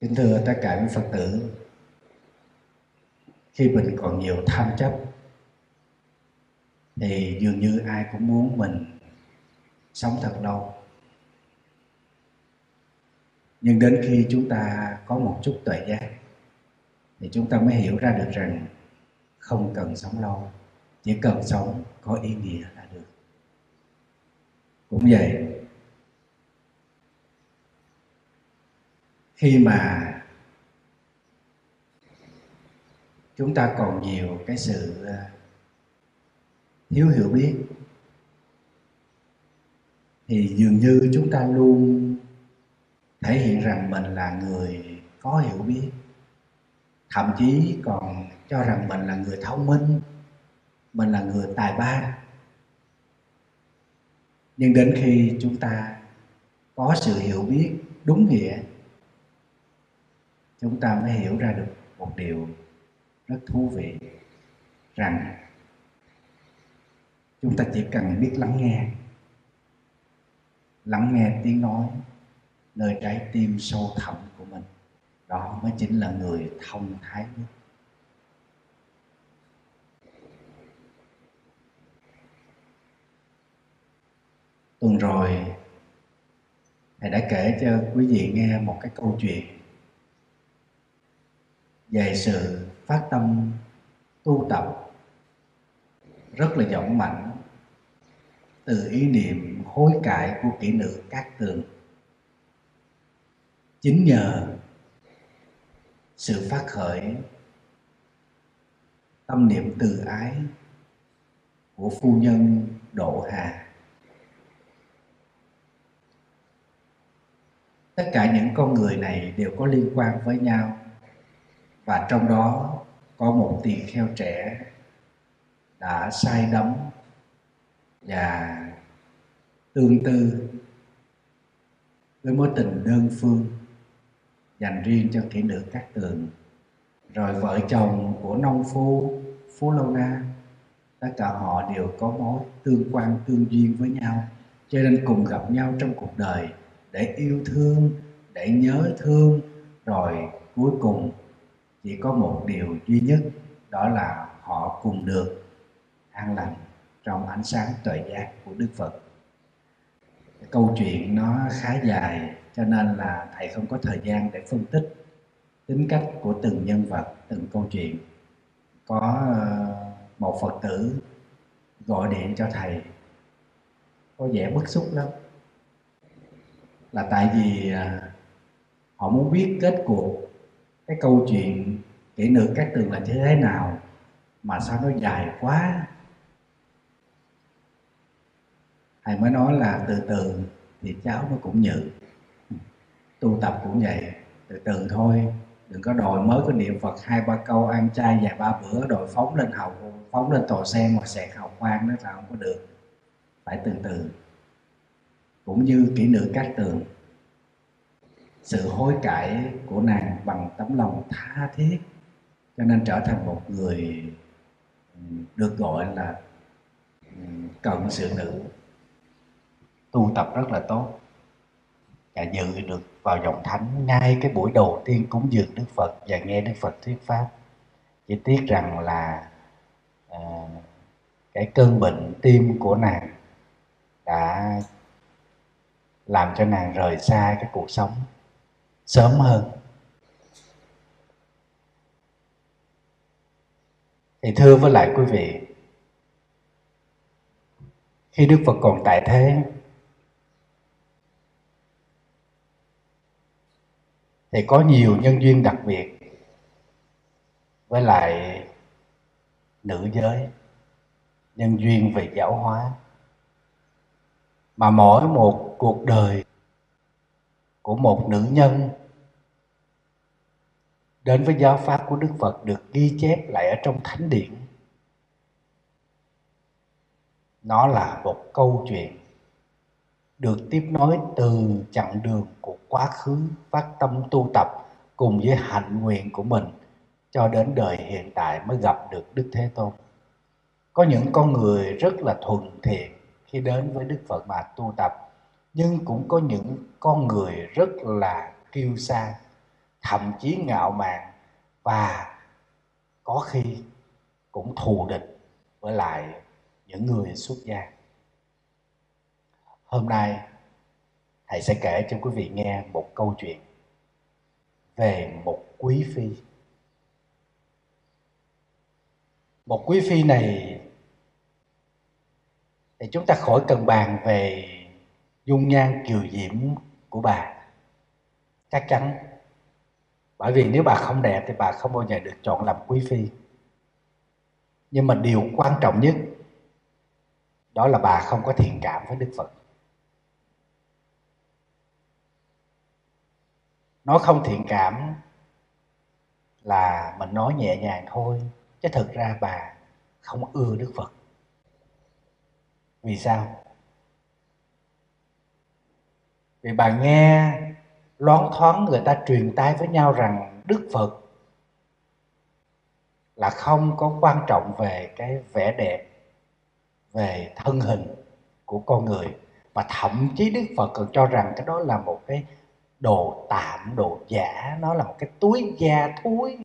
kính thưa tất cả các phật tử, khi mình còn nhiều tham chấp, thì dường như ai cũng muốn mình sống thật lâu. Nhưng đến khi chúng ta có một chút tuệ giác thì chúng ta mới hiểu ra được rằng không cần sống lâu, chỉ cần sống có ý nghĩa là được. Cũng vậy khi mà chúng ta còn nhiều cái sự ờ, thiếu hiểu biết, thì dường như chúng ta luôn thể hiện rằng mình là người có hiểu biết, thậm chí còn cho rằng mình là người thông minh, mình là người tài ba. Nhưng đến khi chúng ta có sự hiểu biết đúng nghĩa chúng ta mới hiểu ra được một điều rất thú vị rằng chúng ta chỉ cần biết lắng nghe. Lắng nghe tiếng nói, nơi trái tim sâu thẳm của mình, đó mới chính là người thông thái nhất. Tuần rồi, thầy đã kể cho quý vị nghe một cái câu chuyện về sự phát tâm tu tập rất là dũng mạnh từ ý niệm hối cải của kỹ nữ Cát Tường. Chính nhờ sự phát khởi tâm niệm từ ái của phu nhân Độ Hà. Tất cả những con người này đều có liên quan với nhau và trong đó có một tỳ kheo trẻ đã say đắm và tương tư với mối tình đơn phương dành riêng cho kỹ nữ các tường. Rồi vợ chồng của nông phu, phú lâu na, tất cả họ đều có mối tương quan, tương duyên với nhau. Cho nên cùng gặp nhau trong cuộc đời để yêu thương, để nhớ thương, rồi cuối cùng chỉ có một điều duy nhất đó là họ cùng được an lành trong ánh sáng tuệ giác của Đức Phật. Câu chuyện nó khá dài cho nên là thầy không có thời gian để phân tích tính cách của từng nhân vật, từng câu chuyện. Có ờ, một Phật tử gọi điện cho thầy có vẻ bức xúc lắm là tại vì ờ, họ muốn biết kết cuộc cái câu chuyện kỹ nữ các tường là như thế nào mà sao nó dài quá? Thầy mới nói là từ từ thì cháu nó cũng nhự. Tu tập cũng vậy, từ từ thôi. Đừng có đòi mới có niệm phật hai ba câu ăn chay vài ba bữa rồi phóng lên hậu phóng lên tòa sen mà xẹt hậu quan nó là không có được. Phải từ từ. Cũng như kỹ nữ các tường sự hối cải của nàng bằng tấm lòng tha thiết. Cho nên trở thành một người ừ, được gọi là ừ, cận sự nữ. Tu tập rất là tốt. Và dự được vào dòng thánh ngay cái buổi đầu tiên cúng dường Đức Phật và nghe Đức Phật thuyết pháp. Chỉ tiếc rằng là à, cái cơn bệnh tim của nàng đã làm cho nàng rời xa cái cuộc sống sớm hơn. Thì thưa với lại quý vị, khi đức phật còn tại thế, thì có nhiều nhân duyên đặc biệt với lại nữ giới, nhân duyên về giáo hóa. Mà mỗi một cuộc đời của một nữ nhân đến với giáo pháp của Đức Phật được ghi chép lại ở trong thánh điển. Nó là một câu chuyện được tiếp nối từ chặng đường của quá khứ phát tâm tu tập cùng với hạnh nguyện của mình cho đến đời hiện tại mới gặp được Đức Thế Tôn. Có những con người rất là thuần thiện khi đến với Đức Phật mà tu tập, nhưng cũng có những con người rất là kiêu sa thậm chí ngạo mạn và có khi cũng thù địch với lại những người xuất gia. Hôm nay, thầy sẽ kể cho quý vị nghe một câu chuyện về một quý phi. Một quý phi này, thì chúng ta khỏi cần bàn về dung nhan kiều diễm của bà. Chắc chắn bởi vì nếu bà không đẹp thì bà không bao giờ được chọn làm quý phi. Nhưng mà điều quan trọng nhất, đó là bà không có thiện cảm với đức phật. Nói không thiện cảm là mình nói nhẹ nhàng thôi, chứ thực ra bà không ưa đức phật. Vì sao? Vì bà nghe loáng thoáng người ta truyền tai với nhau rằng đức phật là không có quan trọng về cái vẻ đẹp, về thân hình của con người. Và thậm chí đức phật còn cho rằng cái đó là một cái đồ tạm, đồ giả. Nó là một cái túi da thúi,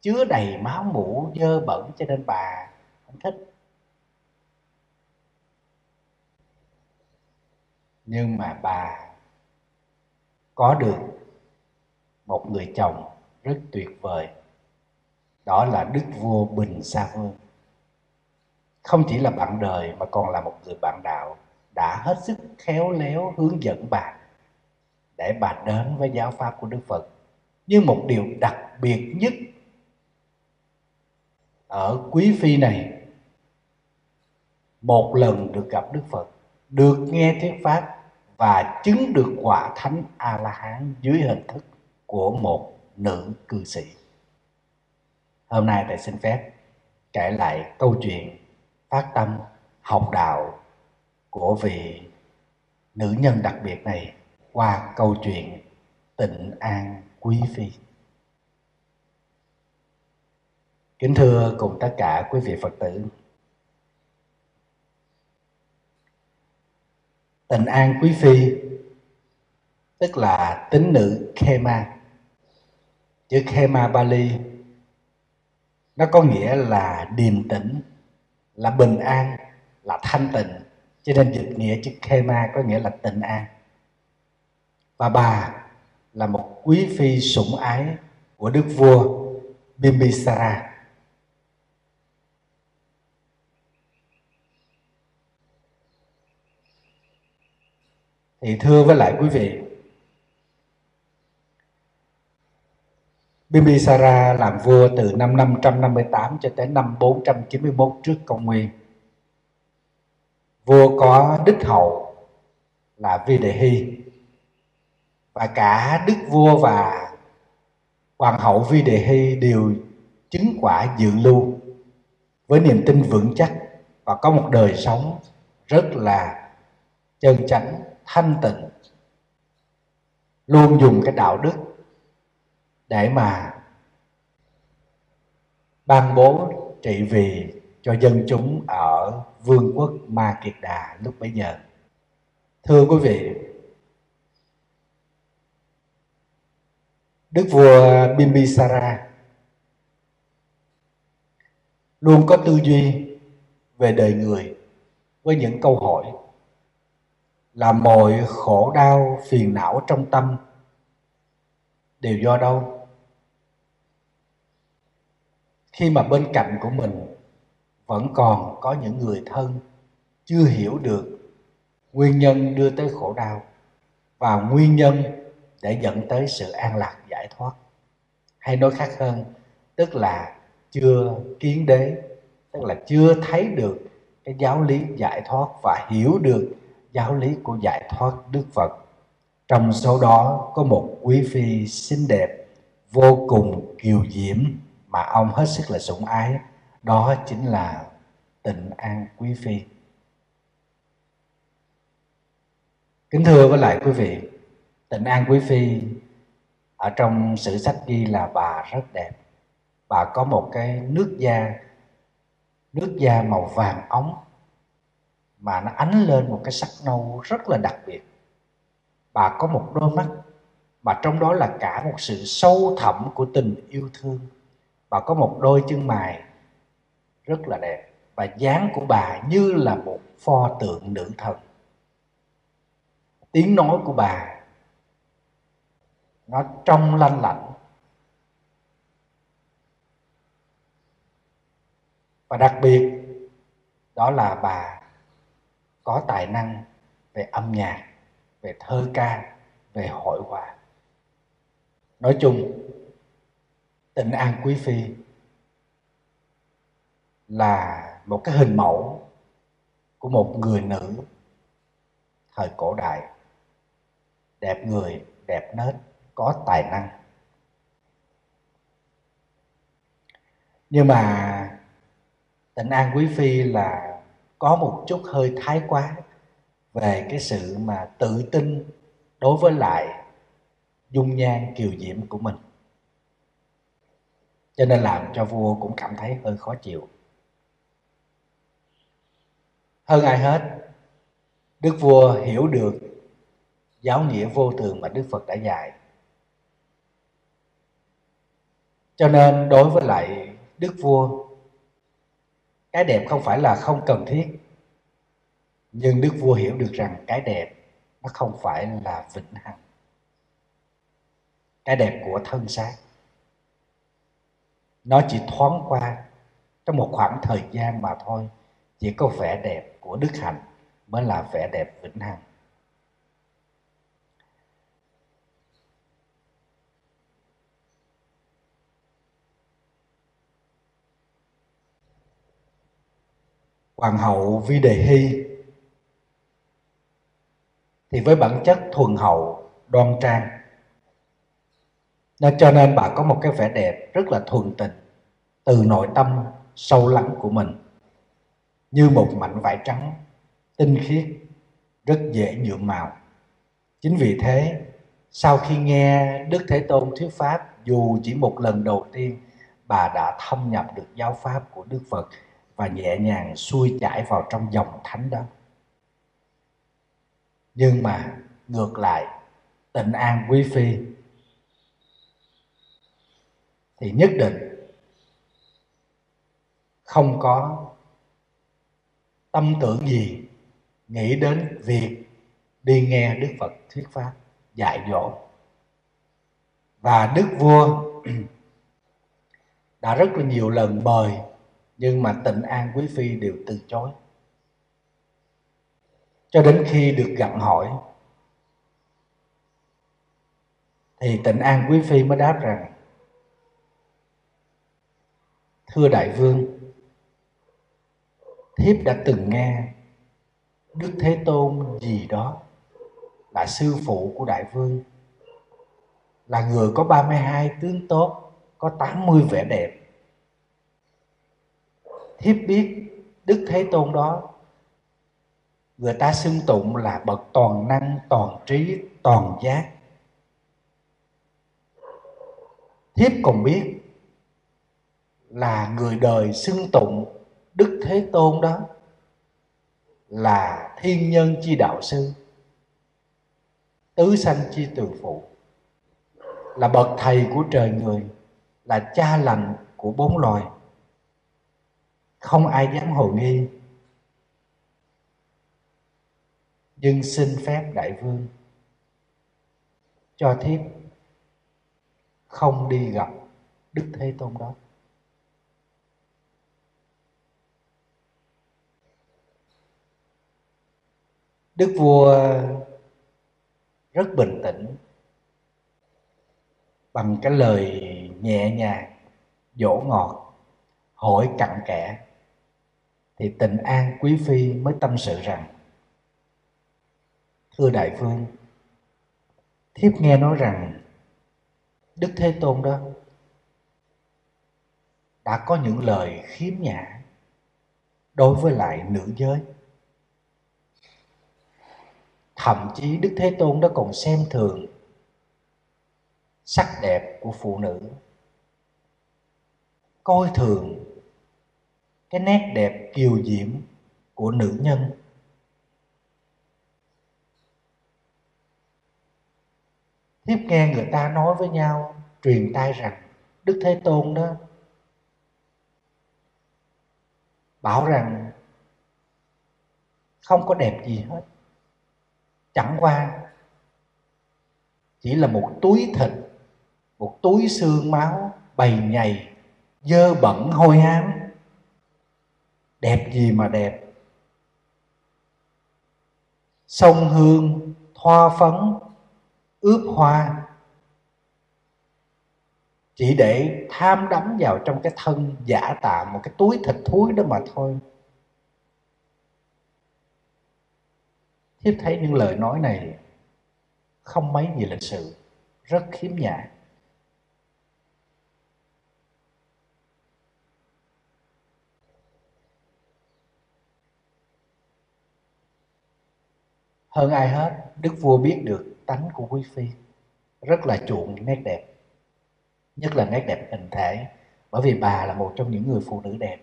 chứa đầy máu mủ, dơ bẩn, cho nên bà không thích. Nhưng mà bà có được một người chồng rất tuyệt vời. Đó là đức vua bình sa vương. Không chỉ là bạn đời mà còn là một người bạn đạo đã hết sức khéo léo hướng dẫn bà để bà đến với giáo pháp của đức phật. Nhưng một điều đặc biệt nhất ở quý phi này, một lần được gặp đức phật, được nghe thuyết pháp và chứng được quả thánh a la hán dưới hình thức của một nữ cư sĩ. Hôm nay thầy xin phép kể lại câu chuyện phát tâm, học đạo của vị nữ nhân đặc biệt này qua câu chuyện tịnh an quý phi. Kính thưa cùng tất cả quý vị phật tử tịnh an quý phi, tức là tính nữ khema. Chữ khema bali, nó có nghĩa là điềm tĩnh, là bình an, là thanh tịnh. Cho nên dịch nghĩa chữ khema có nghĩa là tịnh an. Và bà là một quý phi sủng ái của đức vua Bimbisara. Thì thưa với lại quý vị Bimbisara làm vua từ năm 558 cho tới năm 491 trước công nguyên. Vua có đức hậu là Videhi và cả đức vua và hoàng hậu Videhi đều chứng quả dự lưu với niềm tin vững chắc và có một đời sống rất là chân chánh thanh tịnh luôn dùng cái đạo đức để mà ban bố trị vì cho dân chúng ở vương quốc Ma Kiệt Đà lúc bấy giờ. Thưa quý vị, Đức vua Bimbisara luôn có tư duy về đời người với những câu hỏi là mọi khổ đau, phiền não trong tâm đều do đâu? Khi mà bên cạnh của mình vẫn còn có những người thân chưa hiểu được nguyên nhân đưa tới khổ đau và nguyên nhân để dẫn tới sự an lạc giải thoát, hay nói khác hơn, tức là chưa kiến đế, tức là chưa thấy được cái giáo lý giải thoát và hiểu được giáo lý của giải thoát Đức Phật. Trong số đó có một quý phi xinh đẹp, vô cùng kiều diễm mà ông hết sức là sủng ái. Đó chính là tịnh an quý phi. Kính thưa với lại quý vị, tịnh an quý phi ở trong sử sách ghi là bà rất đẹp. Bà có một cái nước da, nước da màu vàng óng mà nó ánh lên một cái sắc nâu rất là đặc biệt. Bà có một đôi mắt, mà trong đó là cả một sự sâu thẳm của tình yêu thương. Bà có một đôi chân mày rất là đẹp và dáng của bà như là một pho tượng nữ thần. Tiếng nói của bà, nó trong lanh lạnh và đặc biệt, đó là bà có tài năng về âm nhạc, về thơ ca, về hội họa. Nói chung, tịnh an quý phi là một cái hình mẫu của một người nữ thời cổ đại. Đẹp người, đẹp nết, có tài năng. Nhưng mà tịnh an quý phi là có một chút hơi thái quá về cái sự mà tự tin đối với lại dung nhan kiều diễm của mình. Cho nên làm cho vua cũng cảm thấy hơi khó chịu. Hơn ai hết, đức vua hiểu được giáo nghĩa vô thường mà đức phật đã dạy. Cho nên đối với lại đức vua cái đẹp không phải là không cần thiết. Nhưng đức vua hiểu được rằng cái đẹp nó không phải là vĩnh hằng. Cái đẹp của thân xác. Nó chỉ thoáng qua trong một khoảng thời gian mà thôi. Chỉ có vẻ đẹp của đức hạnh mới là vẻ đẹp vĩnh hằng. Hoàng hậu vi đề hy thì với bản chất thuần hậu, đoan trang. Nên cho nên bà có một cái vẻ đẹp rất là thuần tình từ nội tâm sâu lắng của mình. Như một mảnh vải trắng, tinh khiết, rất dễ nhuộm màu. Chính vì thế, sau khi nghe đức thế tôn thuyết pháp, dù chỉ một lần đầu tiên, bà đã thâm nhập được giáo pháp của đức phật và nhẹ nhàng xuôi chảy vào trong dòng thánh đó. Nhưng mà ngược lại, tịnh an quý phi. Thì nhất định không có tâm tưởng gì nghĩ đến việc đi nghe đức phật thuyết pháp dạy dỗ. Và đức vua đã rất là nhiều lần mời nhưng mà tịnh an quý phi đều từ chối. Cho đến khi được gặng hỏi, thì tịnh an quý phi mới đáp rằng, thưa đại vương, thiếp đã từng nghe đức thế tôn gì đó, là sư phụ của đại vương, là người có 32 tướng tốt, có 80 vẻ đẹp thiếp biết đức thế tôn đó. Người ta xưng tụng là bậc toàn năng, toàn trí, toàn giác. Thiếp còn biết là người đời xưng tụng đức thế tôn đó là thiên nhân chi đạo sư, tứ sanh chi từ phụ, là bậc thầy của trời người, là cha lành của bốn loài không ai dám hồ nghi. Nhưng xin phép đại vương cho thiếp không đi gặp đức thế tôn đó. Đức vua rất bình tĩnh bằng cái lời nhẹ nhàng, dỗ ngọt, hỏi cặn kẽ thì tịnh an quý phi mới tâm sự rằng, thưa đại vương, thiếp nghe nói rằng đức thế tôn đó đã có những lời khiếm nhã đối với lại nữ giới. Thậm chí đức thế tôn đó còn xem thường sắc đẹp của phụ nữ, coi thường cái nét đẹp kiều diễm của nữ nhân. Thiếp nghe người ta nói với nhau, truyền tai rằng đức thế tôn đó bảo rằng không có đẹp gì hết. Chẳng qua chỉ là một túi thịt, một túi xương máu bầy nhầy, dơ bẩn hôi hám đẹp gì mà đẹp? Sông hương, thoa phấn, ướp hoa. Chỉ để tham đắm vào trong cái thân giả tạo một cái túi thịt thúi đó mà thôi. Thiếp thấy những lời nói này không mấy gì lịch sự, rất khiếm nhã. Hơn ai hết đức vua biết được tánh của quý phi. Rất là chuộng nét đẹp. Nhất là nét đẹp hình thể bởi vì bà là một trong những người phụ nữ đẹp.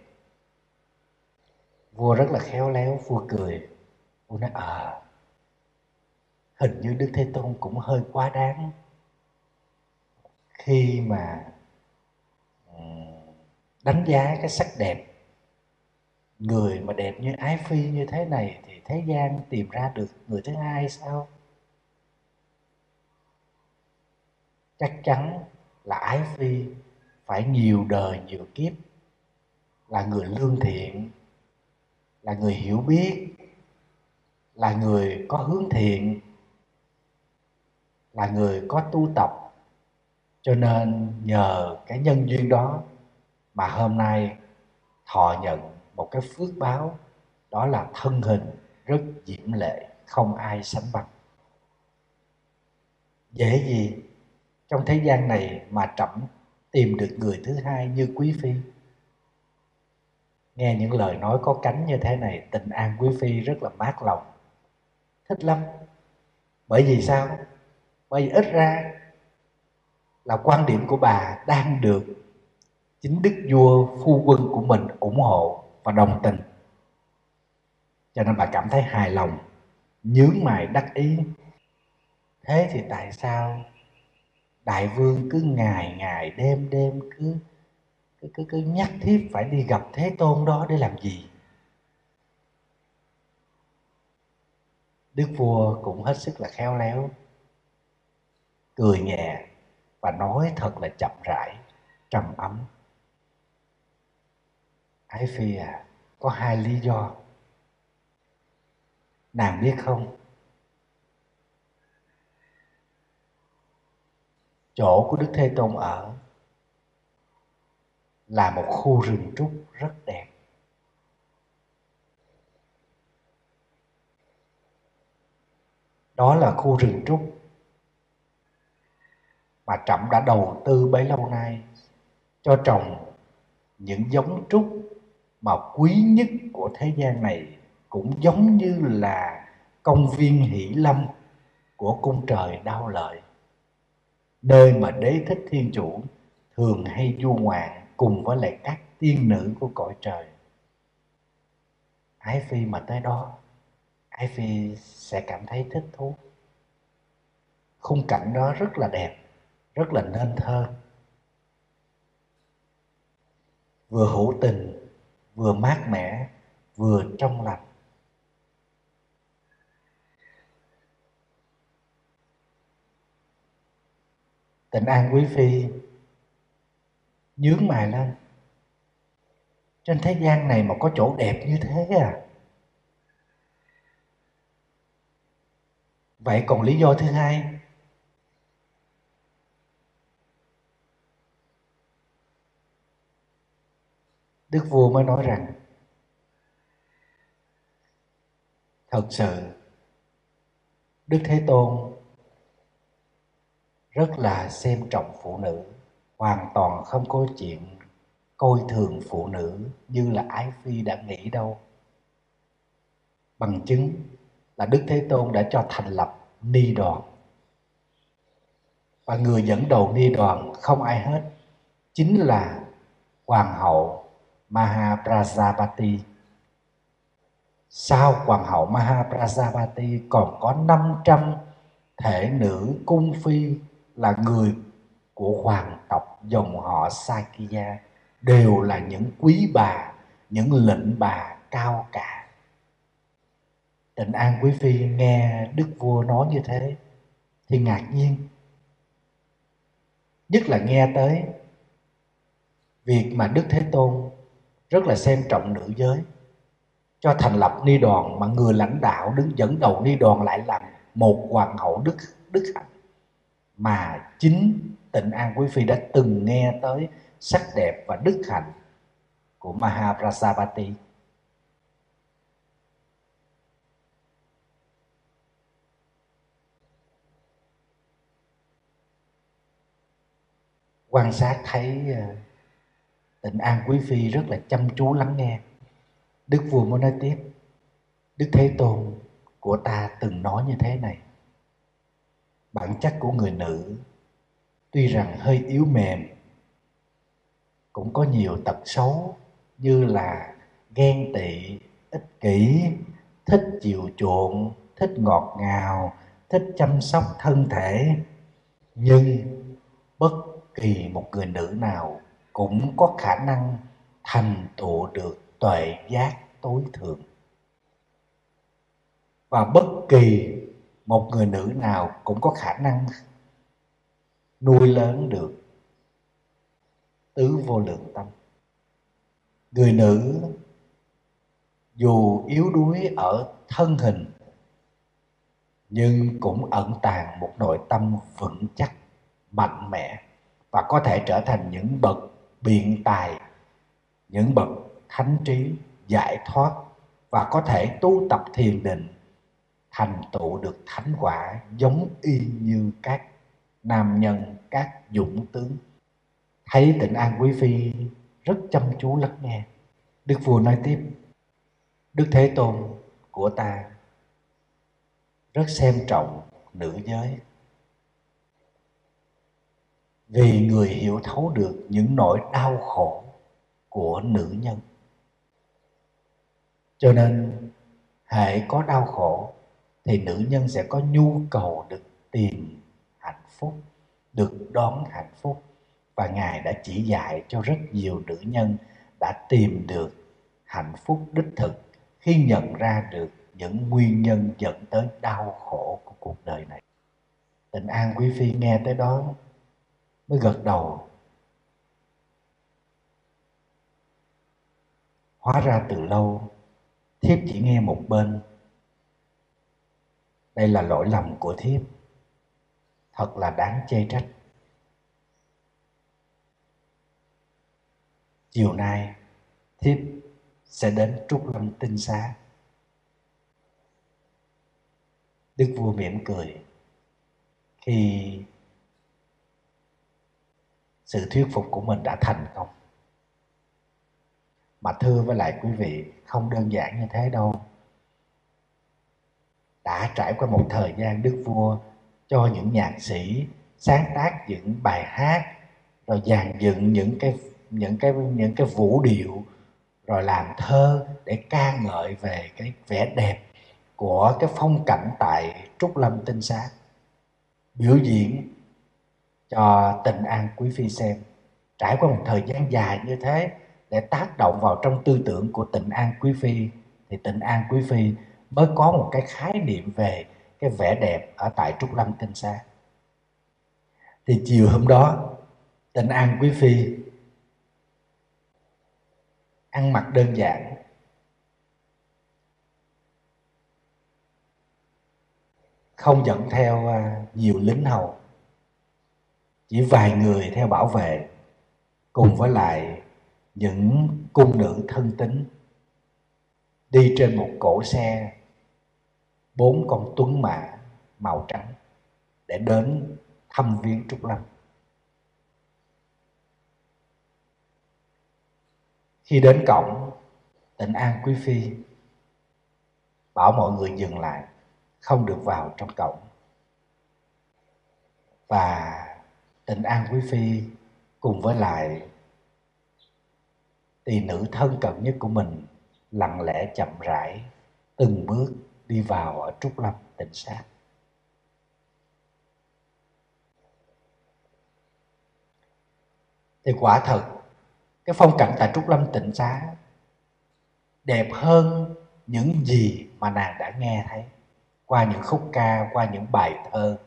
Vua rất là khéo léo vua cười. Vua nói ờ à, hình như đức thế tôn cũng hơi quá đáng. Khi mà đánh giá cái sắc đẹp người mà đẹp như ái phi như thế này thì thế gian tìm ra được người thứ hai sao? Chắc chắn là ái phi phải nhiều đời nhiều kiếp, là người lương thiện, là người hiểu biết, là người có hướng thiện, là người có tu tập. Cho nên nhờ cái nhân duyên đó mà hôm nay thọ nhận một cái phước báo, đó là thân hình rất diễm lệ, không ai sánh bằng. Dễ gì trong thế gian này mà trẫm tìm được người thứ hai như quý phi? Nghe những lời nói có cánh như thế này, tình an quý phi rất là mát lòng. Thích lắm. Bởi vì sao? Bởi vì ít ra là quan điểm của bà đang được chính đức vua phu quân của mình ủng hộ và đồng tình. Cho nên bà cảm thấy hài lòng nhướng mày đắc ý. Thế thì tại sao đại vương cứ ngày ngày đêm đêm cứ cứ cứ, cứ nhắc thiếp phải đi gặp thế tôn đó để làm gì? Đức vua cũng hết sức là khéo léo cười nhẹ và nói thật là chậm rãi trầm ấm ái phi à có hai lý do. Nàng biết không? Chỗ của đức thế tôn ở là một khu rừng trúc rất đẹp. Đó là khu rừng trúc mà trẫm đã đầu tư bấy lâu nay cho trồng những giống trúc mà quý nhất của thế gian này cũng giống như là công viên hỷ lâm của cung trời đau lợi. Nơi mà đế thích thiên chủ thường hay du ngoạn cùng với lại các tiên nữ của cõi trời. Ái phi mà tới đó, ái phi sẽ cảm thấy thích thú. Khung cảnh đó rất là đẹp, rất là nên thơ. Vừa hữu tình vừa mát mẻ, vừa trong lành. Tịnh an quý phi, nhướng mày lên. Trên thế gian này mà có chỗ đẹp như thế à? Vậy còn lý do thứ hai? Đức vua mới nói rằng, thật sự, đức thế tôn rất là xem trọng phụ nữ, hoàn toàn không có chuyện coi thường phụ nữ như là ái phi đã nghĩ đâu. Bằng chứng là đức thế tôn đã cho thành lập ni đoàn. Và người dẫn đầu ni đoàn không ai hết chính là hoàng hậu Mahaprajapati sau hoàng hậu Mahaprajapati còn có 500 thể nữ cung phi là người của hoàng tộc dòng họ Sakya đều là những quý bà, những lệnh bà cao cả. Tịnh An Quý Phi nghe Đức Vua nói như thế thì ngạc nhiên. Nhất là nghe tới việc mà Đức Thế Tôn rất là xem trọng nữ giới, cho thành lập ni đoàn mà người lãnh đạo đứng dẫn đầu ni đoàn lại là một hoàng hậu đức đức hạnh. Mà chính tịnh an quý phi đã từng nghe tới sắc đẹp và đức hạnh của Mahaprasapati quan sát thấy ờ, tịnh an quý phi rất là chăm chú lắng nghe. Đức vua muốn nói tiếp, đức thế tôn của ta từng nói như thế này. Bản chất của người nữ tuy rằng hơi yếu mềm, cũng có nhiều tật xấu như là ghen tị, ích kỷ, thích chiều chuộng, thích ngọt ngào, thích chăm sóc thân thể. Nhưng bất kỳ một người nữ nào cũng có khả năng thành tựu được tuệ giác tối thượng. Và bất kỳ một người nữ nào cũng có khả năng nuôi lớn được tứ vô lượng tâm. Người nữ dù yếu đuối ở thân hình, nhưng cũng ẩn tàng một nội tâm vững chắc, mạnh mẽ và có thể trở thành những bậc biện tài, những bậc thánh trí giải thoát và có thể tu tập thiền định, thành tựu được thánh quả giống y như các nam nhân, các dũng tướng. Thấy tịnh an quý phi rất chăm chú lắng nghe. Đức vua nói tiếp, đức thế tôn của ta rất xem trọng nữ giới vì người hiểu thấu được những nỗi đau khổ của nữ nhân. Cho nên hệ có đau khổ thì nữ nhân sẽ có nhu cầu được tìm hạnh phúc, được đón hạnh phúc. Và ngài đã chỉ dạy cho rất nhiều nữ nhân đã tìm được hạnh phúc đích thực khi nhận ra được những nguyên nhân dẫn tới đau khổ của cuộc đời này. Tịnh an quý phi nghe tới đó mới gật đầu. Hóa ra từ lâu, thiếp chỉ nghe một bên. Đây là lỗi lầm của thiếp. Thật là đáng chê trách. Chiều nay, thiếp sẽ đến trúc lâm tinh xá. Đức vua mỉm cười. Khi sự thuyết phục của mình đã thành công. Mà thưa với lại quý vị, không đơn giản như thế đâu. Đã trải qua một thời gian đức vua cho những nhạc sĩ sáng tác những bài hát, rồi dàn dựng những cái những cái những cái vũ điệu, rồi làm thơ để ca ngợi về cái vẻ đẹp của cái phong cảnh tại trúc lâm tinh xá. Biểu diễn cho tình an quý phi xem. Trải qua một thời gian dài như thế để tác động vào trong tư tưởng của tịnh an quý phi, thì tịnh an quý phi mới có một cái khái niệm về cái vẻ đẹp ở tại trúc lâm tinh xa thì chiều hôm đó tịnh an quý phi ăn mặc đơn giản. Không dẫn theo à, nhiều lính hầu chỉ vài người theo bảo vệ, cùng với lại những cung nữ thân tín. Đi trên một cổ xe, bốn con tuấn mã màu trắng để đến thăm viếng trúc lâm. Khi đến cổng tịnh an quý phi, bảo mọi người dừng lại, không được vào trong cổng. Và tịnh an quý phi cùng với lại tỷ nữ thân cận nhất của mình lặng lẽ chậm rãi từng bước đi vào ở trúc lâm tỉnh sát thì quả thật, cái phong cảnh tại trúc lâm tịnh xá đẹp hơn những gì mà nàng đã nghe thấy qua những khúc ca, qua những bài thơ.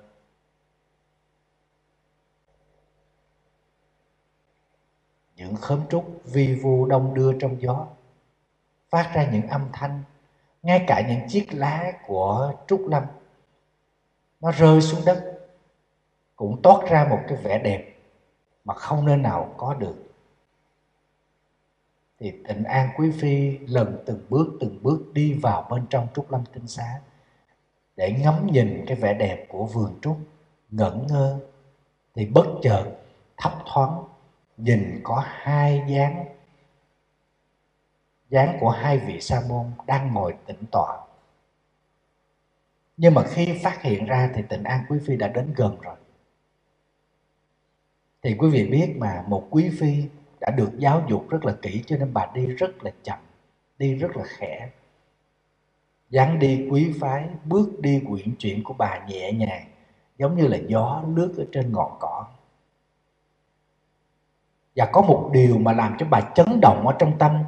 Những khóm trúc vi vu đông đưa trong gió. Phát ra những âm thanh, ngay cả những chiếc lá của trúc lâm. Nó rơi xuống đất, cũng toát ra một cái vẻ đẹp mà không nơi nào có được. Thì tịnh an quý phi lần từng bước từng bước đi vào bên trong trúc lâm tinh xá, để ngắm nhìn cái vẻ đẹp của vườn trúc ngẩn ngơ, thì bất chợt thấp thoáng nhìn có hai dáng dáng của hai vị sa môn đang ngồi tĩnh tọa. Nhưng mà khi phát hiện ra thì tịnh an quý phi đã đến gần rồi. Thì quý vị biết mà, một quý phi đã được giáo dục rất là kỹ cho nên bà đi rất là chậm, đi rất là khẽ. Dáng đi quý phái, bước đi quyển chuyển của bà nhẹ nhàng, giống như là gió lướt ở trên ngọn cỏ và có một điều mà làm cho bà chấn động ở trong tâm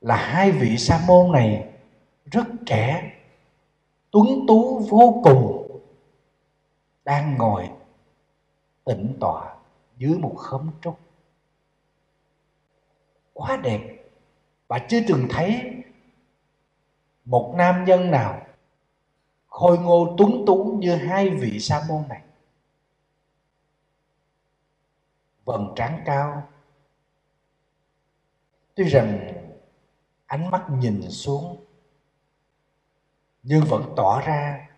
là hai vị sa môn này rất trẻ, tuấn tú, vô cùng, đang ngồi tĩnh tọa dưới một khóm trúc. Quá đẹp. Bà chưa từng thấy một nam nhân nào khôi ngô tuấn tú như hai vị sa môn này. Vầng trán cao. Tuy rằng ánh mắt nhìn xuống, nhưng vẫn tỏ ra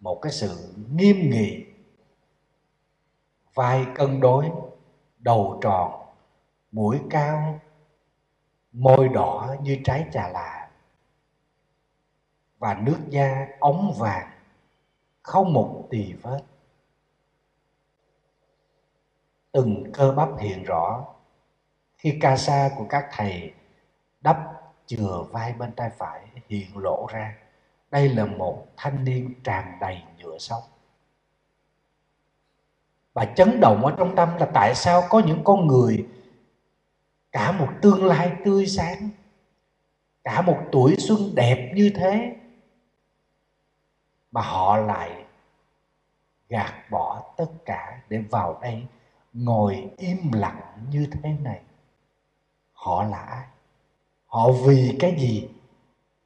một cái sự nghiêm nghị, vai cân đối, đầu tròn, mũi cao, môi đỏ như trái trà là. Và nước da ống vàng, không một tì vết từng cơ bắp hiện rõ. Khi ca sa của các thầy đắp chừa vai bên tay phải hiện lộ ra, đây là một thanh niên tràn đầy nhựa sống. Và chấn động ở trong tâm là tại sao có những con người, cả một tương lai tươi sáng, cả một tuổi xuân đẹp như thế, mà họ lại gạt bỏ tất cả để vào đây ngồi im lặng như thế này. Họ là ai? Họ vì cái gì?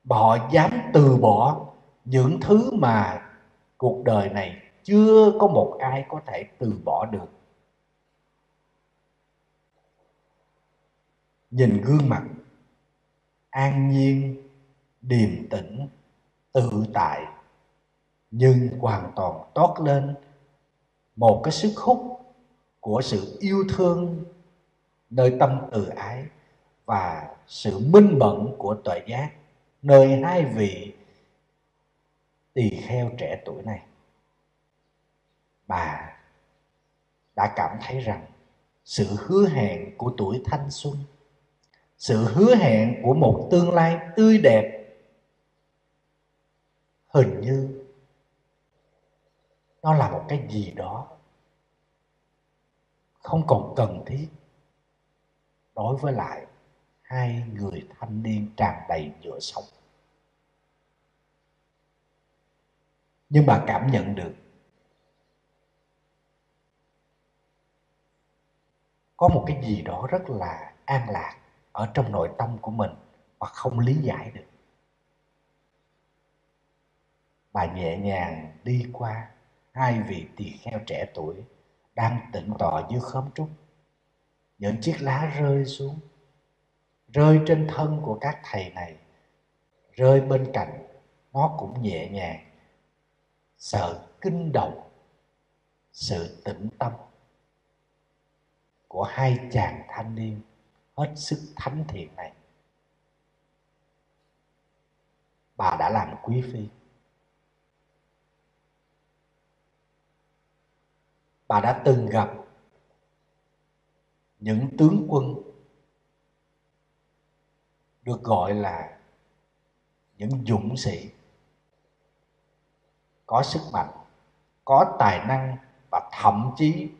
Mà họ dám từ bỏ những thứ mà cuộc đời này chưa có một ai có thể từ bỏ được? Nhìn gương mặt an nhiên, điềm tĩnh, tự tại, nhưng hoàn toàn toát lên một cái sức hút của sự yêu thương nơi tâm từ ái và sự minh mẫn của tuệ giác, nơi hai vị tỳ kheo trẻ tuổi này. Bà đã cảm thấy rằng sự hứa hẹn của tuổi thanh xuân, sự hứa hẹn của một tương lai tươi đẹp hình như nó là một cái gì đó không còn cần thiết. Đối với lại, hai người thanh niên tràn đầy nhựa sống. Nhưng bà cảm nhận được, có một cái gì đó rất là an lạc ở trong nội tâm của mình mà không lý giải được. Bà nhẹ nhàng đi qua hai vị tỳ kheo trẻ tuổi đang tĩnh tọa dưới khóm trúc. Những chiếc lá rơi xuống, rơi trên thân của các thầy này, rơi bên cạnh, nó cũng nhẹ nhàng. Sợ kinh động, sự tĩnh tâm của hai chàng thanh niên hết sức thánh thiện này. Bà đã làm quý phi. Bà đã từng gặp những tướng quân được gọi là những dũng sĩ. Có sức mạnh, có tài năng và thậm chí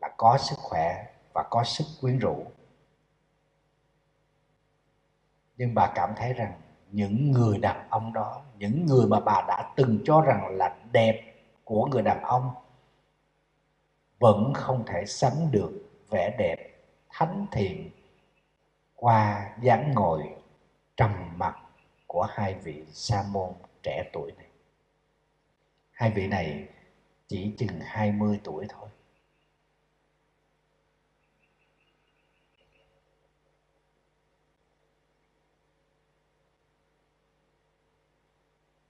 là có sức khỏe và có sức quyến rũ. Nhưng bà cảm thấy rằng những người đàn ông đó, những người mà bà đã từng cho rằng là đẹp của người đàn ông vẫn không thể sánh được vẻ đẹp thánh thiện qua dáng ngồi trầm mặc của hai vị sa môn trẻ tuổi này. Hai vị này chỉ chừng 20 tuổi thôi.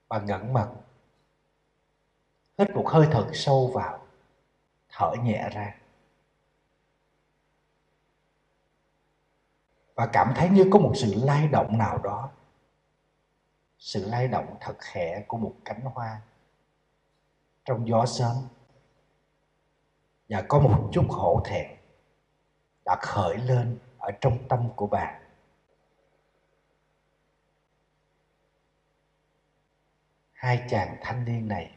Bà ngẩn mặt, hít một hơi thật sâu vào thở nhẹ ra. Và cảm thấy như có một sự lay động nào đó. Sự lay động thật khẽ của một cánh hoa trong gió sớm. Và có một chút hổ thẹn đã khởi lên ở trong tâm của bạn hai chàng thanh niên này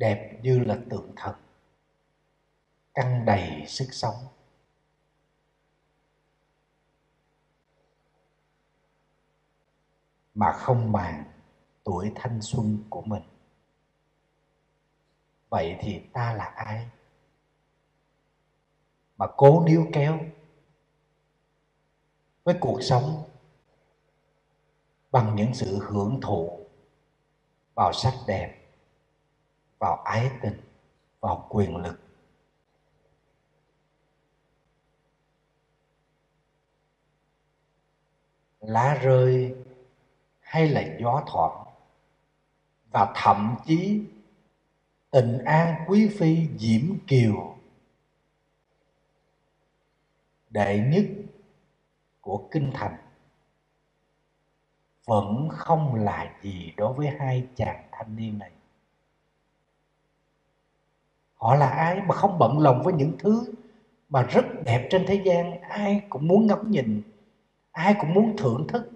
đẹp như là tượng thần căng đầy sức sống. Mà không màng tuổi thanh xuân của mình. Vậy thì ta là ai? Mà cố níu kéo với cuộc sống bằng những sự hưởng thụ vào sắc đẹp vào ái tình, vào quyền lực. Lá rơi hay là gió thoảng, và thậm chí tình an quý phi diễm kiều. Đệ nhất của kinh thành vẫn không là gì đối với hai chàng thanh niên này họ là ai mà không bận lòng với những thứ mà rất đẹp trên thế gian, ai cũng muốn ngắm nhìn, ai cũng muốn thưởng thức.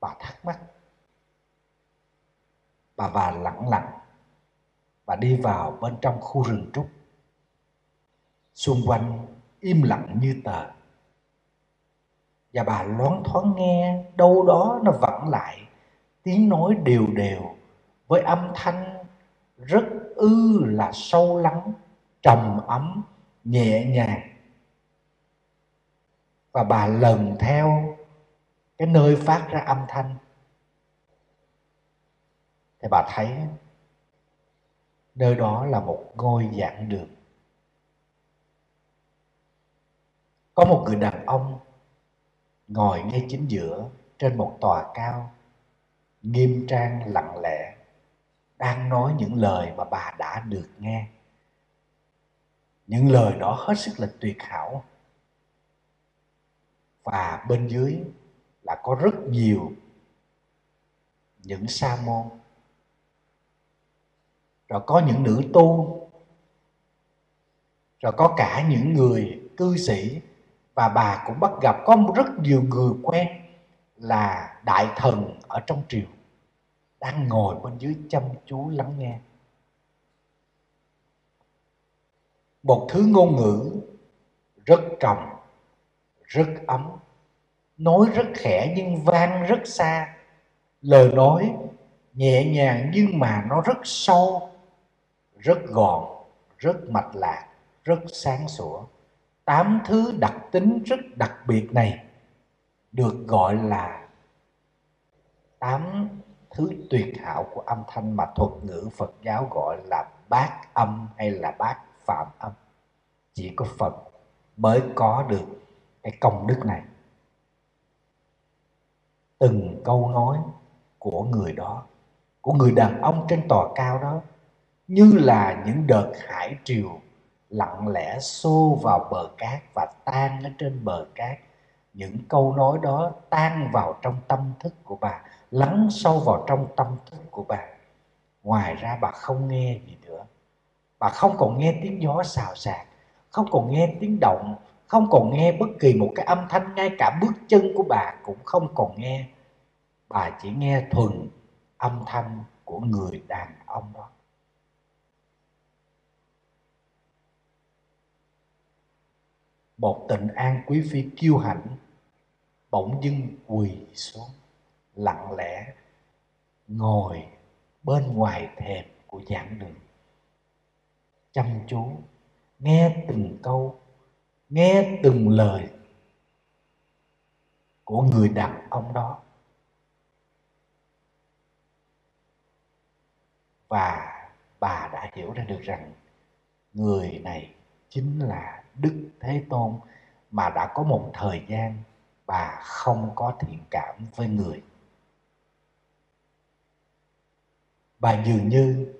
Bà thắc mắc. Bà bà lặng lặng. Bà đi vào bên trong khu rừng trúc. Xung quanh im lặng như tờ. Và bà loáng thoáng nghe, đâu đó nó vẳng lại, tiếng nói đều đều với âm thanh rất ư là sâu lắng, trầm ấm, nhẹ nhàng. Và bà lần theo cái nơi phát ra âm thanh. Thì bà thấy nơi đó là một ngôi giảng đường. Có một người đàn ông ngồi ngay chính giữa trên một tòa cao, nghiêm trang, lặng lẽ đang nói những lời mà bà đã được nghe. Những lời đó hết sức là tuyệt hảo. Và bên dưới là có rất nhiều những sa môn. Rồi có những nữ tu. Rồi có cả những người cư sĩ. Và bà cũng bắt gặp có rất nhiều người quen là đại thần ở trong triều đang ngồi bên dưới chăm chú lắng nghe. Một thứ ngôn ngữ rất trầm, rất ấm. Nói rất khẽ nhưng vang rất xa. Lời nói nhẹ nhàng nhưng mà nó rất sâu, rất gọn, rất mạch lạc, rất sáng sủa. Tám thứ đặc tính rất đặc biệt này được gọi là tám thứ tuyệt hảo của âm thanh mà thuật ngữ Phật giáo gọi là bát âm hay là bát phạm âm. Chỉ có Phật mới có được cái công đức này. Từng câu nói của người đó, của người đàn ông trên tòa cao đó, như là những đợt hải triều lặng lẽ xô vào bờ cát và tan ở trên bờ cát. Những câu nói đó tan vào trong tâm thức của bà lắng sâu vào trong tâm thức của bà. Ngoài ra bà không nghe gì nữa. Bà không còn nghe tiếng gió xào xạc, không còn nghe tiếng động, không còn nghe bất kỳ một cái âm thanh, ngay cả bước chân của bà cũng không còn nghe. Bà chỉ nghe thuần âm thanh của người đàn ông đó. Một tình an quý phi kiêu hãnh bỗng dưng quỳ xuống lặng lẽ ngồi bên ngoài thềm của giảng đường. Chăm chú nghe từng câu, nghe từng lời của người đàn ông đó. Và bà đã hiểu ra được rằng người này chính là đức thế tôn mà đã có một thời gian bà không có thiện cảm với người. Bà dường như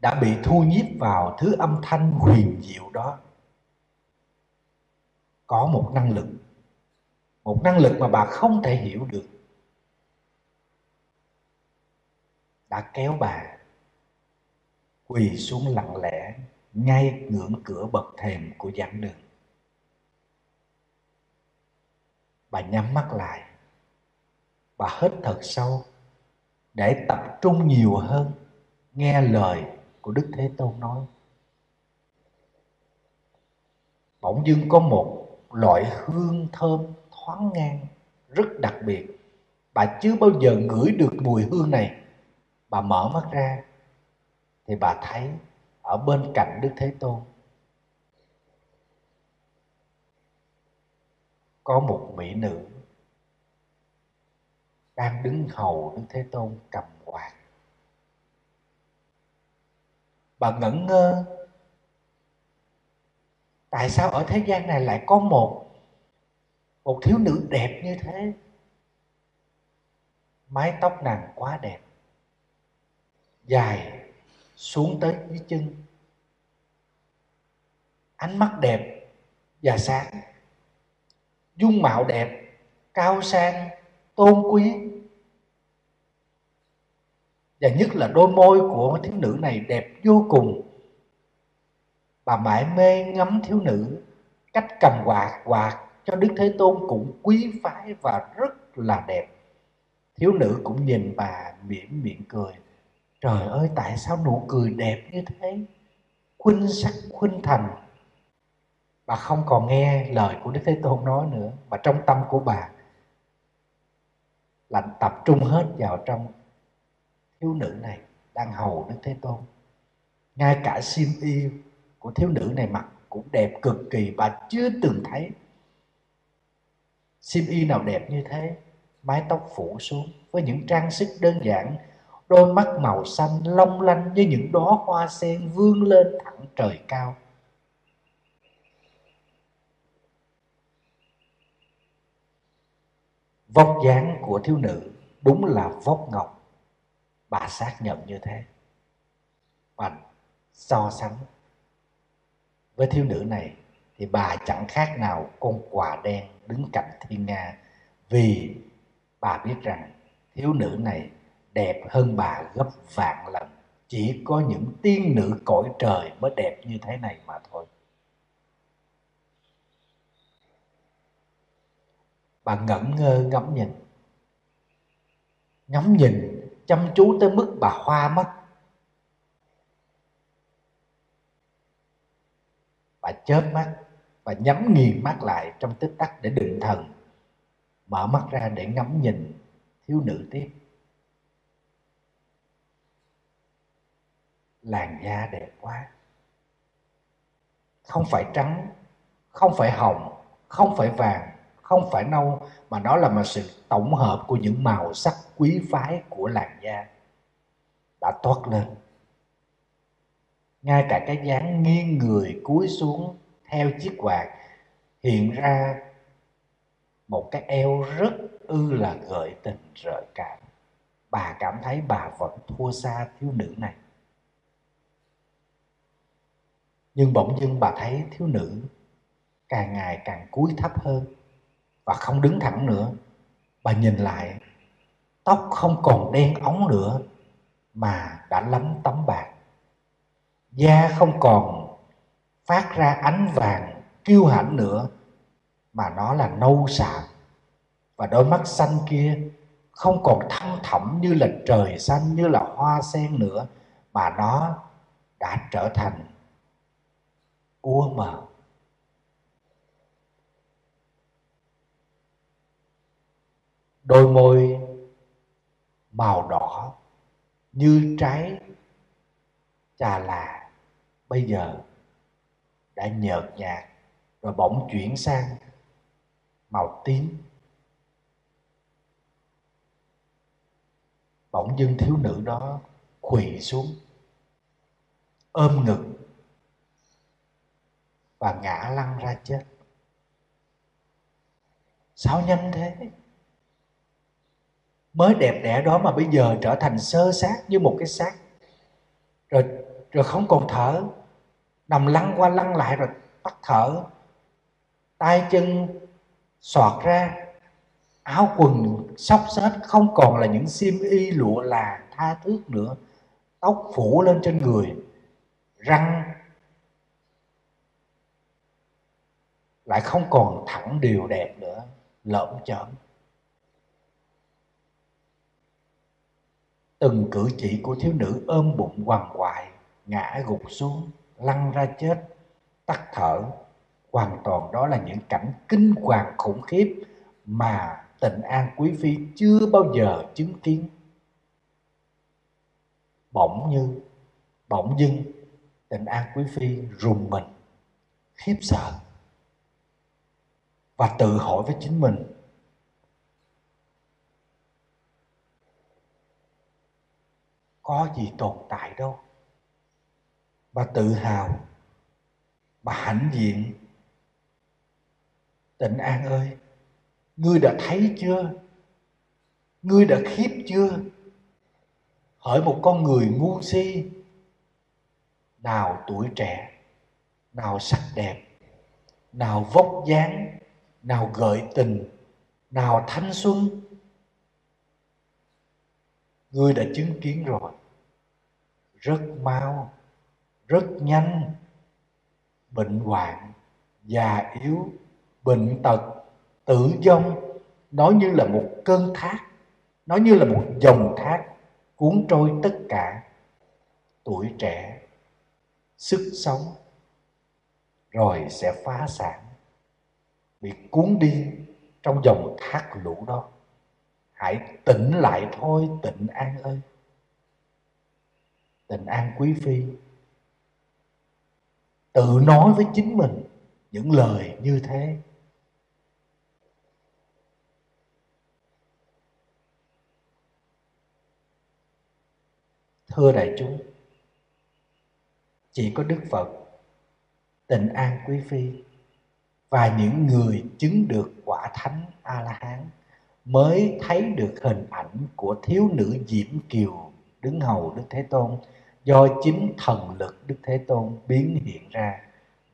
đã bị thu nhiếp vào thứ âm thanh huyền diệu đó. Có một năng lực, một năng lực mà bà không thể hiểu được. Đã kéo bà quỳ xuống lặng lẽ ngay ngưỡng cửa bậc thềm của giảng đường. Bà nhắm mắt lại, bà hít thật sâu để tập trung nhiều hơn, nghe lời của đức thế tôn nói. Bỗng dưng có một loại hương thơm thoáng ngang, rất đặc biệt. Bà chưa bao giờ ngửi được mùi hương này. Bà mở mắt ra, thì bà thấy ở bên cạnh đức thế tôn. Có một mỹ nữ đang đứng hầu đức thế tôn cầm quạt bà ngẩn ngơ. Tại sao ở thế gian này lại có một một thiếu nữ đẹp như thế? Mái tóc nàng quá đẹp. Dài xuống tới dưới chân. Ánh mắt đẹp và sáng. Dung mạo đẹp, cao sang tôn quý. Và nhất là đôi môi của thiếu nữ này đẹp vô cùng. Bà mãi mê ngắm thiếu nữ cách cầm quạt quạt cho đức thế tôn cũng quý phái và rất là đẹp. Thiếu nữ cũng nhìn bà mỉm miệng cười. Trời ơi, tại sao nụ cười đẹp như thế? Khuynh sắc, khuynh thành. Bà không còn nghe lời của đức thế tôn nói nữa, mà trong tâm của bà là tập trung hết vào trong thiếu nữ này đang hầu đức thế tôn. Ngay cả xiêm y của thiếu nữ này mặc cũng đẹp cực kỳ bà chưa từng thấy xiêm y nào đẹp như thế. Mái tóc phủ xuống với những trang sức đơn giản, đôi mắt màu xanh long lanh như những đóa hoa sen vươn lên thẳng trời cao. Vóc dáng của thiếu nữ đúng là vóc ngọc. Bà xác nhận như thế. Và so sánh. Với thiếu nữ này thì bà chẳng khác nào con quà đen đứng cạnh thiên nga vì bà biết rằng thiếu nữ này đẹp hơn bà gấp vạn lần. Chỉ có những tiên nữ cõi trời mới đẹp như thế này mà thôi. Bà ngẩn ngơ ngắm nhìn. Ngắm nhìn chăm chú tới mức bà hoa mắt. Bà chớp mắt và nhắm nghiền mắt lại trong tích tắc để định thần. Mở mắt ra để ngắm nhìn thiếu nữ tiếp. Làn da đẹp quá. Không phải trắng, không phải hồng, không phải vàng không phải nâu, mà nó là một sự tổng hợp của những màu sắc quý phái của làn da đã toát lên. Ngay cả cái dáng nghiêng người cúi xuống theo chiếc quạt hiện ra một cái eo rất ư là gợi tình rợi cảm. Bà cảm thấy bà vẫn thua xa thiếu nữ này. Nhưng bỗng dưng bà thấy thiếu nữ càng ngày càng cúi thấp hơn và không đứng thẳng nữa bà nhìn lại, tóc không còn đen óng nữa, mà đã lấm tấm bạc. Da không còn phát ra ánh vàng kiêu hãnh nữa, mà nó là nâu sạm. Và đôi mắt xanh kia không còn thăng thẳm như là trời xanh, như là hoa sen nữa, mà nó đã trở thành ua mờ. Đôi môi màu đỏ như trái trà là. Bây giờ đã nhợt nhạt rồi bỗng chuyển sang màu tím. Bỗng dưng thiếu nữ đó quỳ xuống, ôm ngực và ngã lăn ra chết. Sao nhanh thế? Mới đẹp đẽ đó mà bây giờ trở thành sơ xác như một cái xác. Rồi rồi không còn thở. Nằm lăn qua lăn lại rồi tắt thở. Tay chân soạt ra. Áo quần xóc xếch không còn là những xiêm y lụa là tha thước nữa. Tóc phủ lên trên người. Răng lại không còn thẳng đều đẹp nữa. Lợm chởm. Từng cử chỉ của thiếu nữ ôm bụng quằn quại, ngã gục xuống, lăn ra chết. Tắt thở, hoàn toàn đó là những cảnh kinh hoàng khủng khiếp mà tịnh an quý phi chưa bao giờ chứng kiến. Bỗng như, bỗng dưng tịnh an quý phi rùng mình, khiếp sợ. Và tự hỏi với chính mình có gì tồn tại đâu. Bà tự hào, bà hãnh diện, tịnh an ơi, ngươi đã thấy chưa? Ngươi đã khiếp chưa? Hỏi một con người ngu si, nào tuổi trẻ, nào sắc đẹp, nào vóc dáng, nào gợi tình, nào thanh xuân ngươi đã chứng kiến rồi. Rất mau, rất nhanh. Bệnh hoạn, già yếu, bệnh tật, tử vong. Nó như là một cơn thác, nó như là một dòng thác cuốn trôi tất cả tuổi trẻ. Sức sống rồi sẽ phá sản, bị cuốn đi trong dòng thác lũ đó hãy tỉnh lại thôi, tịnh an ơi. Tịnh an quý phi. Tự nói với chính mình những lời như thế. Thưa đại chúng, chỉ có đức phật tịnh an quý phi và những người chứng được quả thánh a la hán mới thấy được hình ảnh của thiếu nữ diễm kiều đứng hầu đức thế tôn, do chính thần lực đức thế tôn biến hiện ra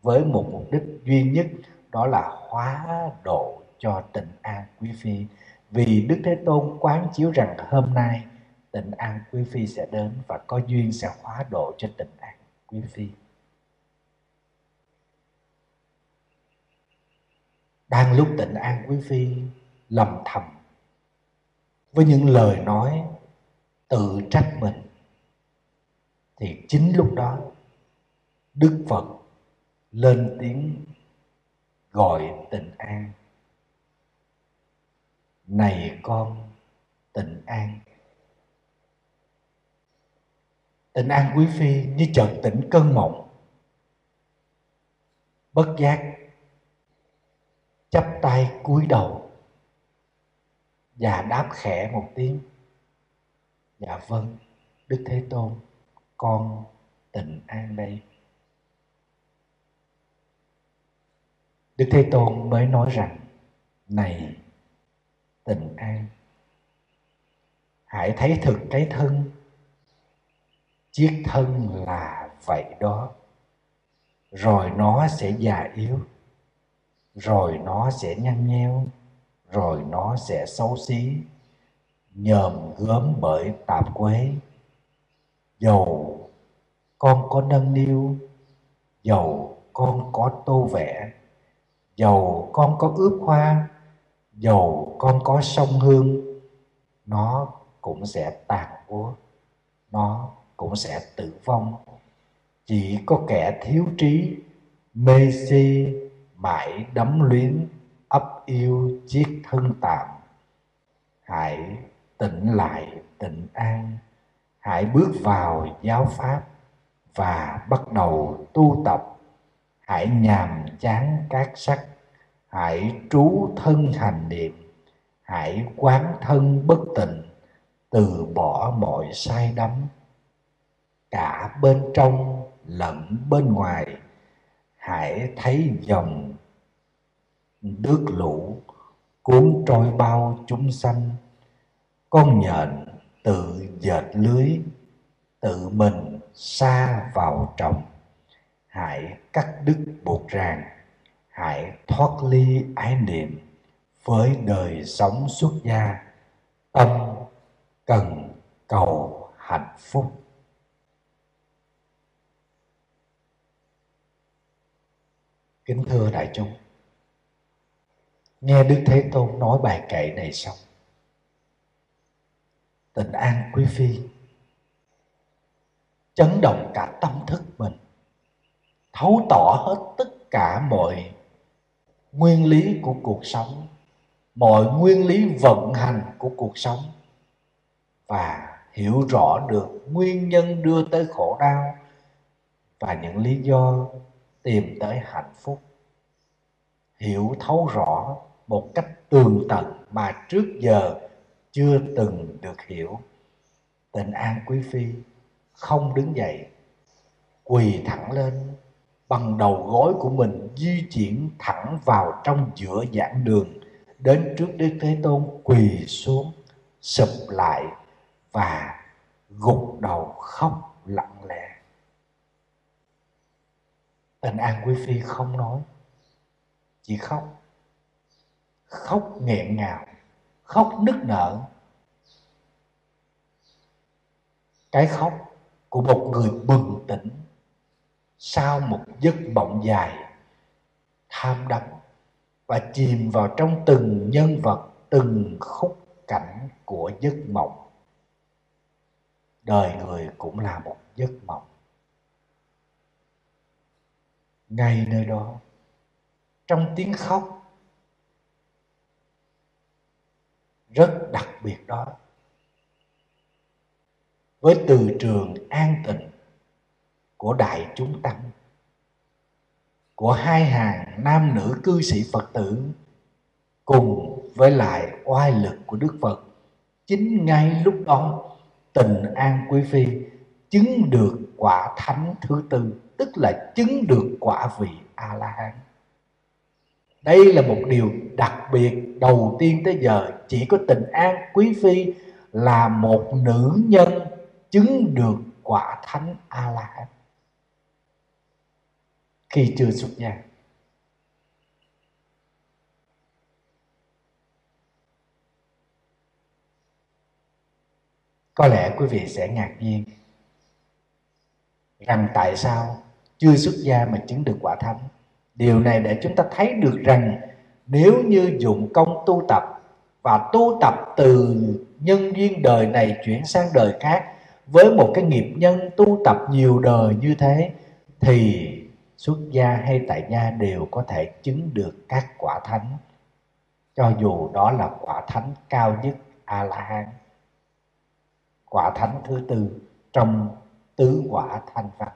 với một mục đích duy nhất, đó là hóa độ cho tịnh an quý phi. Vì đức thế tôn quán chiếu rằng hôm nay tịnh an quý phi sẽ đến và có duyên sẽ hóa độ cho tịnh an quý phi. Đang lúc tịnh an quý phi, lầm thầm với những lời nói tự trách mình, thì chính lúc đó đức phật lên tiếng gọi tình an. Này con, tình an. Tình an quý phi như chợt tỉnh cơn mộng, bất giác, chắp tay cúi đầu và đáp khẽ một tiếng. Dạ vâng đức thế tôn, con tịnh an đây. Đức thế tôn mới nói rằng, này tịnh an. Hãy thấy thực cái thân. Chiếc thân là vậy đó. Rồi nó sẽ già yếu. Rồi nó sẽ nhăn nheo rồi nó sẽ xấu xí, nhờm gớm bởi tạp quế. Dầu con có nâng niu, dầu con có tô vẽ, dầu con có ướp hoa, dầu con có sông hương, nó cũng sẽ tàn úa, nó cũng sẽ tử vong. Chỉ có kẻ thiếu trí, mê si, mãi đắm luyến yêu chiếc thân tạm. Hãy tỉnh lại tịnh an. Hãy bước vào giáo pháp và bắt đầu tu tập. Hãy nhàm chán các sắc. Hãy trú thân hành niệm. Hãy quán thân bất tịnh. Từ bỏ mọi sai đắm cả bên trong lẫn bên ngoài. Hãy thấy dòng nước lũ cuốn trôi bao chúng sanh. Con nhện tự dệt lưới, tự mình xa vào trồng. Hãy cắt đứt buộc ràng, hãy thoát ly ái niệm. Với đời sống xuất gia, tâm cần cầu hạnh phúc. Kính thưa đại chúng nghe đức thế tôn nói bài kệ này xong, tình an quý phi chấn động cả tâm thức mình, thấu tỏ hết tất cả mọi nguyên lý của cuộc sống, mọi nguyên lý vận hành của cuộc sống, và hiểu rõ được nguyên nhân đưa tới khổ đau và những lý do tìm tới hạnh phúc hiểu thấu rõ một cách tường tận mà trước giờ chưa từng được hiểu. Tình an quý phi không đứng dậy, quỳ thẳng lên, bằng đầu gối của mình di chuyển thẳng vào trong giữa giảng đường, đến trước đức thế tôn quỳ xuống, sụp lại và gục đầu khóc lặng lẽ. Tình an quý phi không nói chỉ khóc. Khóc nghẹn ngào, khóc nức nở. Cái khóc của một người bừng tỉnh sau một giấc mộng dài tham đắm và chìm vào trong từng nhân vật, từng khúc cảnh của giấc mộng. Đời người cũng là một giấc mộng. Ngay nơi đó trong tiếng khóc. Rất đặc biệt đó. Với từ trường an tịnh của đại chúng tăng, của hai hàng nam nữ cư sĩ phật tử cùng với lại oai lực của đức phật, chính ngay lúc đó tình an quý phi chứng được quả thánh thứ tư, tức là chứng được quả vị a la hán đây là một điều đặc biệt. Đầu tiên tới giờ, chỉ có tình an quý phi là một nữ nhân chứng được quả thánh a la hán khi chưa xuất gia. Có lẽ quý vị sẽ ngạc nhiên rằng tại sao chưa xuất gia mà chứng được quả thánh điều này để chúng ta thấy được rằng nếu như dụng công tu tập và tu tập từ nhân duyên đời này chuyển sang đời khác với một cái nghiệp nhân tu tập nhiều đời như thế, thì xuất gia hay tại gia đều có thể chứng được các quả thánh. Cho dù đó là quả thánh cao nhất a la hán quả thánh thứ tư trong tứ quả thanh văn.